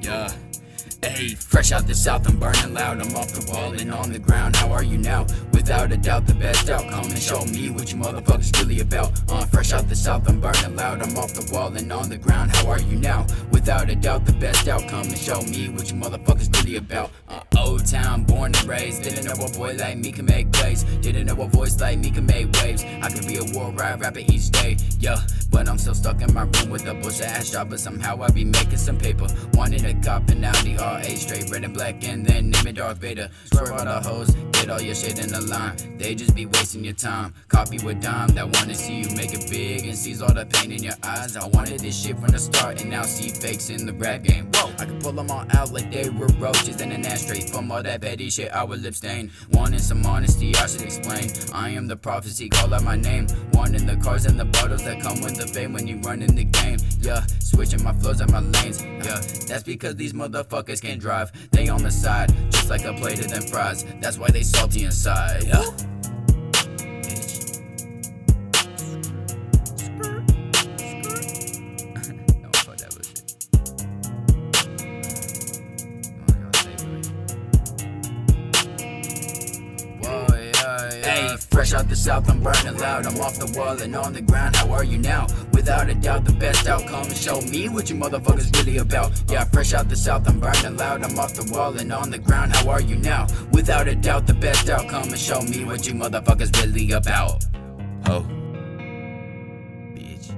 Yeah. Hey, fresh out the south, I'm burning loud. I'm off the wall and on the ground. How are you now? Without a doubt, the best outcome. And show me what you motherfuckers really about. Uh, fresh out the south, I'm burning loud. I'm off the wall and on the ground. How are you now? Without a doubt, the best outcome. And show me what you motherfuckers really about. Uh, O-town, born and raised. Didn't know a boy like me can make plays. Didn't know a voice like me can make waves. I could be a war ride rapper each day. Yeah, but I'm still stuck in my room with a bullshit ass job. But somehow I be making some paper. Wanted a cop and Audi R8 straight red and black. And then name it Darth Vader. Swerve all the hoes, get all your shit in the line. They just be wasting your time. Copy with dime that wanna see you make it big and sees all the pain in your eyes. I wanted this shit from the start and now see fakes in the rap game. Whoa, I can pull them all out like they were roaches in an ashtray. From all that petty shit, I would lip stain. Wanting some honesty, I should explain. I am the prophecy, call out my name. Wanting the cars and the bottles that come with the fame when you run in the game. Yeah, switching my flows and my lanes. Yeah, that's because these motherfuckers can't drive. They on the side, just like a plate of them fries. That's why they salty inside. Yeah. No, fuck that bullshit. Whoa, yeah, yeah. Hey, Fresh out the south, I'm burning loud. I'm off the wall and on the ground. How are you now? Without a doubt, the best outcome. Show me what you motherfuckers really about. Yeah, fresh out the south, I'm burning loud. I'm off the wall and on the ground. How are you now? Without a doubt, the best outcome. Show me what you motherfuckers really about. Oh. Bitch.